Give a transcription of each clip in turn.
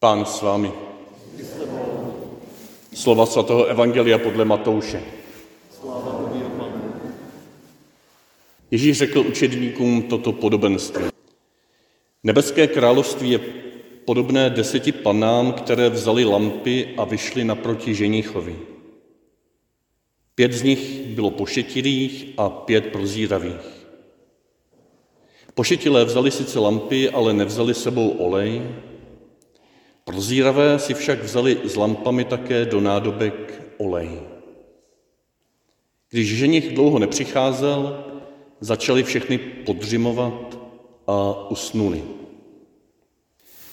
Pán s vámi. Slova svatého Evangelia podle Matouše. Ježíš řekl učedníkům toto podobenství. Nebeské království je podobné deseti panám, které vzali lampy a vyšly naproti ženichovi. Pět z nich bylo pošetilých a pět prozíravých. Pošetilé vzali sice lampy, ale nevzali sebou olej. Prozíravé si však vzali s lampami také do nádobek olej. Když ženich dlouho nepřicházel, začali všechny podřimovat a usnuli.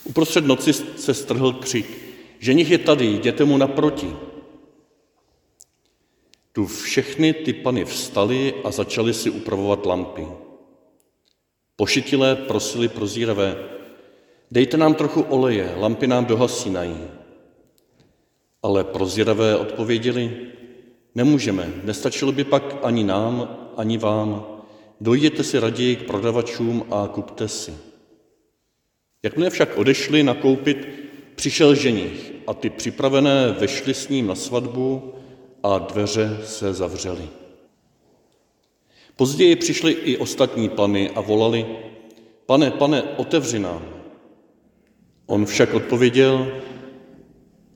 Uprostřed noci se strhl křik. Ženich je tady, jděte mu naproti. Tu všechny ty pany vstali a začali si upravovat lampy. Pošetilé prosili prozíravé, dejte nám trochu oleje, lampy nám dohasínají. Ale prozíravé odpověděli, nemůžeme, nestačilo by pak ani nám, ani vám. Dojděte si raději k prodavačům a kupte si. Jakmile však odešli nakoupit, přišel ženich a ty připravené vešly s ním na svatbu a dveře se zavřely. Později přišli i ostatní pany a volali, pane, pane, otevři nám. On však odpověděl,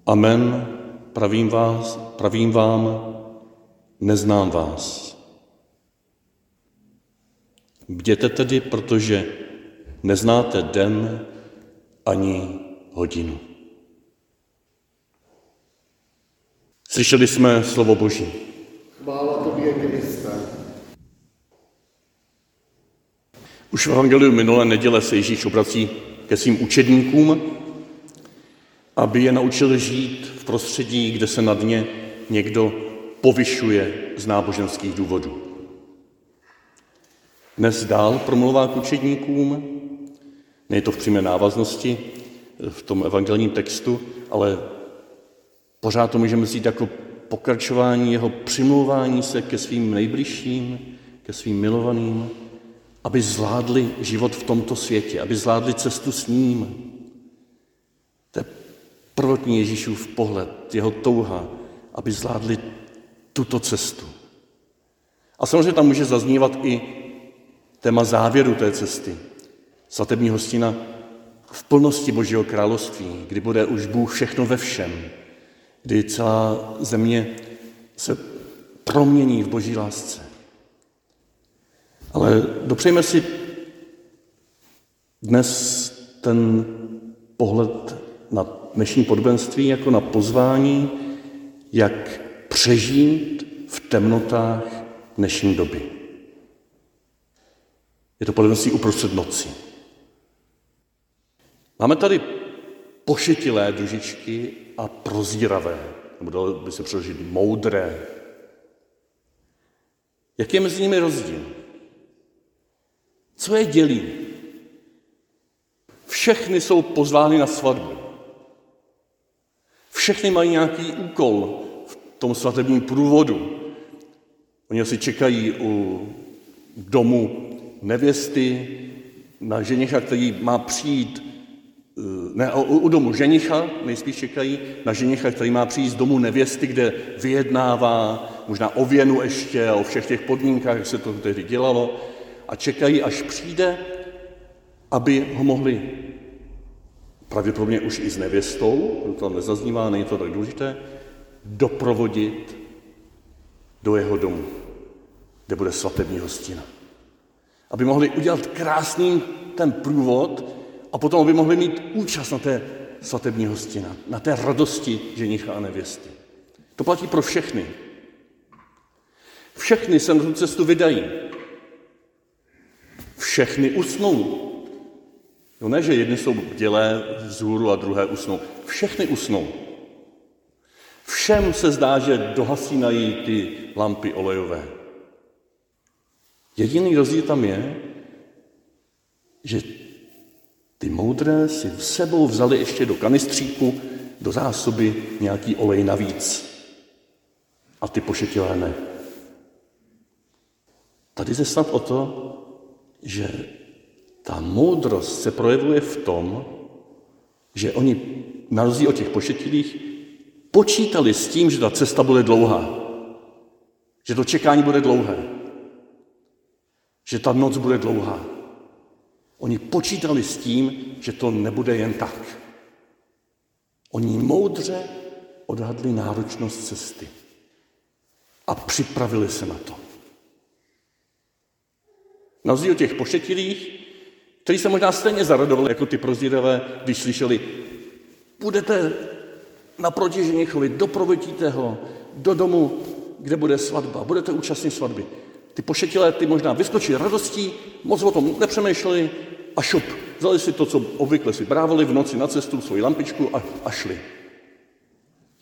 amen, pravím, vás, pravím vám, neznám vás. Bděte tedy, protože neznáte den ani hodinu. Slyšeli jsme slovo Boží. Chvála tobě, Kriste. Už v Evangeliu minulé neděle se Ježíš obrací ke svým učedníkům, aby je naučil žít v prostředí, kde se nad ně někdo povyšuje z náboženských důvodů. Dnes dál promluvá k učedníkům, není to v přímé návaznosti v tom evangelním textu, ale pořád to můžeme vzít jako pokračování jeho přimlouvání se ke svým nejbližším, ke svým milovaným, aby zvládli život v tomto světě, aby zvládli cestu s ním. To je prvotní Ježíšův pohled, jeho touha, aby zvládli tuto cestu. A samozřejmě tam může zaznívat i téma závěru té cesty. Svatební hostina v plnosti Božího království, kdy bude už Bůh všechno ve všem, kdy celá země se promění v Boží lásce. Ale dopřejme si dnes ten pohled na dnešní podobenství jako na pozvání, jak přežít v temnotách dnešní doby. Je to podobenství uprostřed noci. Máme tady pošetilé dužičky a prozíravé, nebo dalo by se přeložit moudré. Jaký je mezi nimi rozdíl? Co je dělí? Všechny jsou pozvány na svatbu. Všechny mají nějaký úkol v tom svatebním průvodu. Oni asi čekají u domu nevěsty na ženicha, který má přijít, ne, u, u domu ženicha nejspíš čekají, na ženicha, který má přijít z domu nevěsty, kde vyjednává možná o věnu ještě o všech těch podmínkách, jak se to tehdy dělalo a čekají, až přijde, aby ho mohli pravděpodobně už i s nevěstou, to nezaznívá, není to tak důležité, doprovodit do jeho domu, kde bude svatební hostina. Aby mohli udělat krásný ten průvod a potom aby mohli mít účast na té svatební hostina, na té radosti ženicha a nevěsty. To platí pro všechny. Všechny se na tu cestu vydají všechny usnou. No ne, že jedny jsou dělé vzhůru a druhé usnou. Všechny usnou. Všem se zdá, že dohasínají ty lampy olejové. Jediný rozdíl tam je, že ty moudré si v sebou vzali ještě do kanistříku, do zásoby nějaký olej navíc. A ty pošetilé ne. Tady se snad o to, že ta moudrost se projevuje v tom, že oni na rozdíl od těch pošetilých, počítali s tím, že ta cesta bude dlouhá. Že to čekání bude dlouhé. Že ta noc bude dlouhá. Oni počítali s tím, že to nebude jen tak. Oni moudře odhadli náročnost cesty a připravili se na to. Na rozdíl těch pošetilých, kteří se možná stejně zaradovali jako ty prozíravé, když slyšeli, budete naproti ženichovi, doprovodíte ho do domu, kde bude svatba, budete účastní svatby. Ty pošetilé, ty možná vyskočili radostí, moc o tom nepřemýšleli a šup. Vzali si to, co obvykle si brávali v noci na cestu, svoji lampičku a, a šli.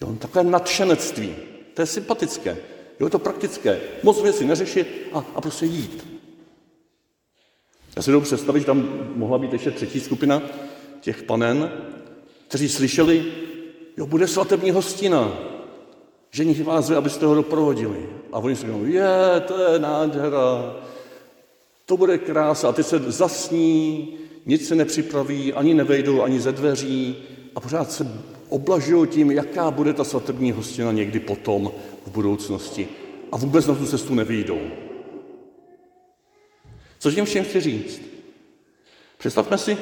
Jo, takové nadšenectví, to je sympatické, jo, je to praktické. Moc věci neřešit a, a prostě jít. Já si dobře představit, že tam mohla být ještě třetí skupina těch panen, kteří slyšeli, jo, bude svatební hostina, ženich vás zve, abyste ho doprovodili. A oni si říkají, je, to je nádhera, to bude krása. A ty se zasní, nic se nepřipraví, ani nevejdou, ani ze dveří a pořád se oblažují tím, jaká bude ta svatební hostina někdy potom v budoucnosti. A vůbec na tu cestu nevyjdou. Co tím všem chci říct? Představme si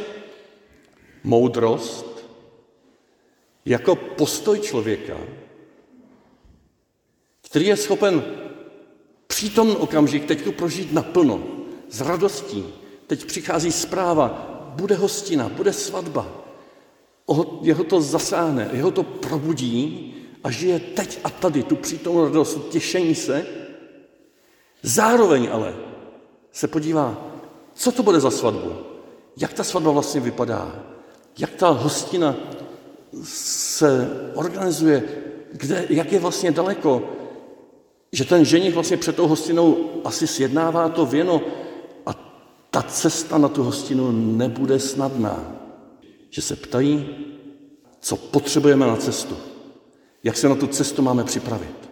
moudrost jako postoj člověka, který je schopen přítomný okamžik teď tu prožít naplno, s radostí. Teď přichází zpráva, bude hostina, bude svatba. Jeho to zasáhne, jeho to probudí a žije teď a tady tu přítomnou radost, těšení se. Zároveň ale podívá, co to bude za svatbu, jak ta svatba vlastně vypadá, jak ta hostina se organizuje, kde, jak je vlastně daleko, že ten ženich vlastně před tou hostinou asi sjednává to věno a ta cesta na tu hostinu nebude snadná. Že se ptají, co potřebujeme na cestu, jak se na tu cestu máme připravit.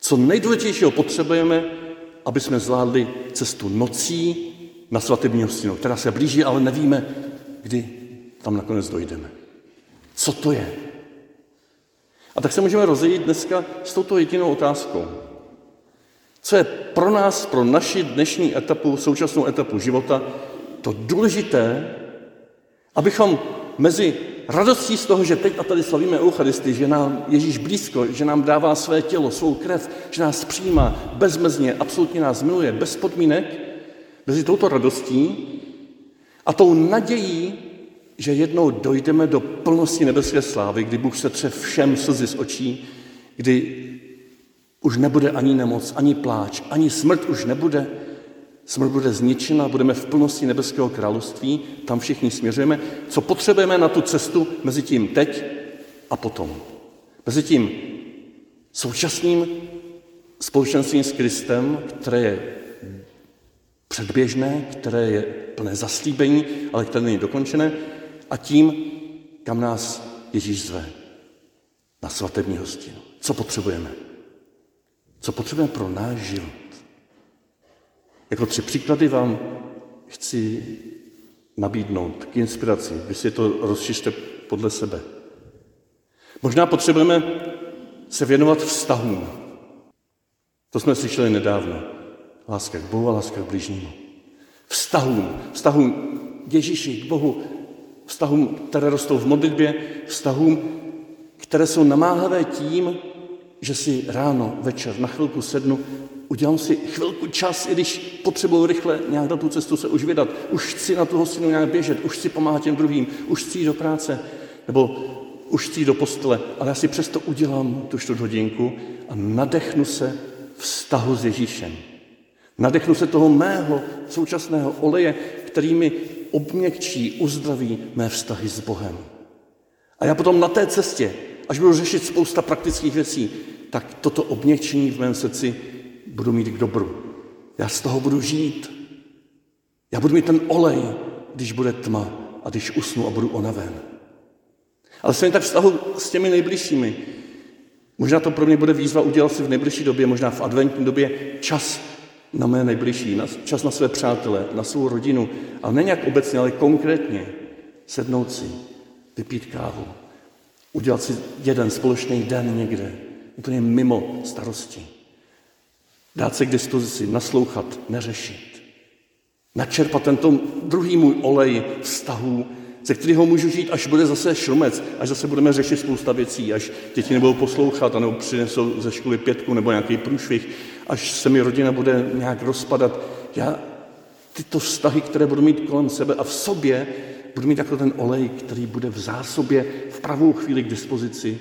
Co nejdůležitějšího potřebujeme, aby jsme zvládli cestu nocí na svatební hostinu, která se blíží, ale nevíme, kdy tam nakonec dojdeme. Co to je? A tak se můžeme rozejít dneska s touto jedinou otázkou. Co je pro nás, pro naši dnešní etapu, současnou etapu života, to důležité, abychom mezi radostí z toho, že teď a tady slavíme Eucharistii, že nám Ježíš blízko, že nám dává své tělo, svou krev, že nás přijímá bezmezně, absolutně nás miluje, bez podmínek, mezi touto radostí a tou nadějí, že jednou dojdeme do plnosti nebeské slávy, kdy Bůh se tře všem slzy z očí, kdy už nebude ani nemoc, ani pláč, ani smrt už nebude. Smrt bude zničena, budeme v plnosti nebeského království, tam všichni směřujeme. Co potřebujeme na tu cestu mezi tím teď a potom? Mezi tím současným společenstvím s Kristem, které je předběžné, které je plné zaslíbení, ale které není dokončené, a tím, kam nás Ježíš zve. Na svatební hostinu. Co potřebujeme? Co potřebujeme pro náš život? Jako tři příklady vám chci nabídnout k inspiraci. Vy si to rozšiřte podle sebe. Možná potřebujeme se věnovat vztahům. To jsme slyšeli nedávno. Láska k Bohu a láska k blížnímu. Vztahům. Vztahům Ježíši, k Bohu, vztahům, které rostou v modlitbě, vztahům, které jsou namáhavé tím, že si ráno, večer, na chvilku sednu, udělám si chvilku čas, i když potřebuji rychle nějak na tu cestu se už vydat, už chci na tu hostinu nějak běžet, už chci pomáhat těm druhým, už chci jít do práce, nebo už chci jít do postele, ale já si přesto udělám tu čtvrt hodinku a nadechnu se vztahu s Ježíšem. Nadechnu se toho mého současného oleje, který mi obměkčí, uzdraví mé vztahy s Bohem. A já potom na té cestě, až budu řešit spousta praktických věcí, tak toto obměkčení v mém srdci budu mít k dobru. Já z toho budu žít. Já budu mít ten olej, když bude tma a když usnu a budu onaven. Ale stejně tak vztahu s těmi nejbližšími. Možná to pro mě bude výzva udělat si v nejbližší době, možná v adventní době, čas na mé nejbližší, na, čas na své přátele, na svou rodinu, ale ne nějak obecně, ale konkrétně sednout si, vypít kávu, Udělat si jeden společný den někde, úplně mimo starosti. Dát se k dispozici, naslouchat, neřešit. Načerpat tento druhý můj olej vztahů, ze kterého můžu žít, až bude zase šrumec, až zase budeme řešit spousta věcí, až děti nebudou poslouchat, nebo přinesou ze školy pětku nebo nějaký průšvih, až se mi rodina bude nějak rozpadat. Já tyto vztahy, které budu mít kolem sebe a v sobě, budu mít jako ten olej, který bude v zásobě v pravou chvíli k dispozici,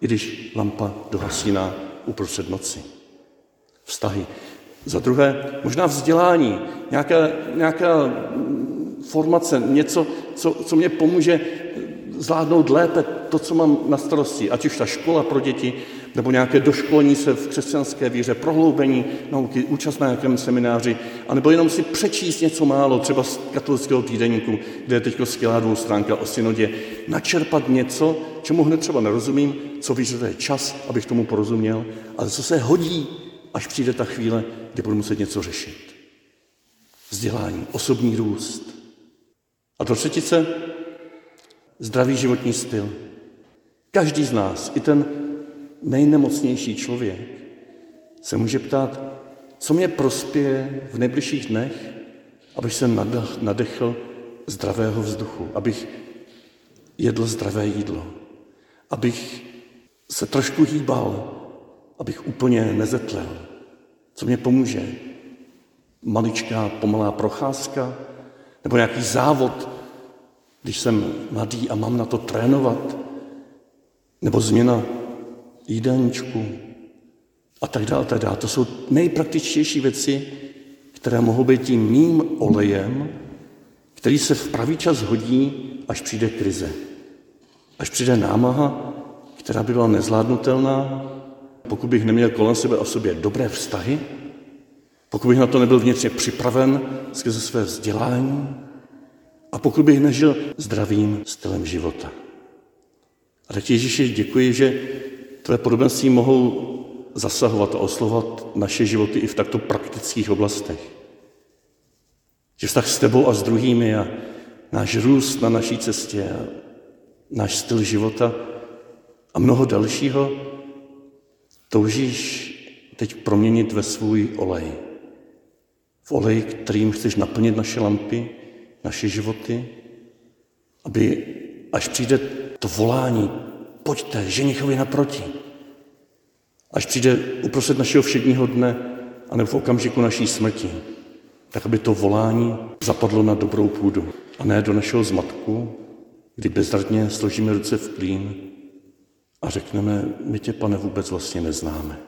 i když lampa dohasí na uprostřed noci. Vztahy. Za druhé, možná vzdělání, nějaká, nějaká formace, něco, co, co mě pomůže zvládnout lépe to, co mám na starosti, ať už ta škola pro děti, nebo nějaké doškolení se v křesťanské víře, prohloubení nauky, účast na nějakém semináři, anebo jenom si přečíst něco málo, třeba z katolického týdenníku, kde je teď skvělá dvoustránka o synodě, načerpat něco, čemu hned třeba nerozumím, co vyžaduje čas, abych tomu porozuměl, ale co se hodí, až přijde ta chvíle, kdy budu muset něco řešit. Vzdělání, osobní růst. A do třetice zdravý životní styl. Každý z nás, i ten nejnemocnější člověk, se může ptát, co mě prospěje v nejbližších dnech, abych se nadechl zdravého vzduchu, abych jedl zdravé jídlo, abych se trošku hýbal, abych úplně nezetlel. Co mě pomůže? Maličká, pomalá procházka, nebo nějaký závod, když jsem mladý a mám na to trénovat, nebo změna jídelníčku a tak dále, tak dále. To jsou nejpraktičtější věci, které mohou být tím mým olejem, který se v pravý čas hodí, až přijde krize. Až přijde námaha, která by byla nezvládnutelná, pokud bych neměl kolem sebe a sobě dobré vztahy, pokud bych na to nebyl vnitřně připraven skrze své vzdělání a pokud bych nežil zdravým stylem života. A tak Ježíši děkuji, že tvé podobenství mohou zasahovat a oslovovat naše životy i v takto praktických oblastech. Že vztah s tebou a s druhými a náš růst na naší cestě a náš styl života a mnoho dalšího toužíš teď proměnit ve svůj olej. V olej, kterým chceš naplnit naše lampy, naše životy, aby až přijde to volání, pojďte, ženichovi naproti. Až přijde uprostřed našeho všedního dne, anebo v okamžiku naší smrti, tak aby to volání zapadlo na dobrou půdu a ne do našeho zmatku, kdy bezradně složíme ruce v klín a řekneme, my tě, pane, vůbec vlastně neznáme.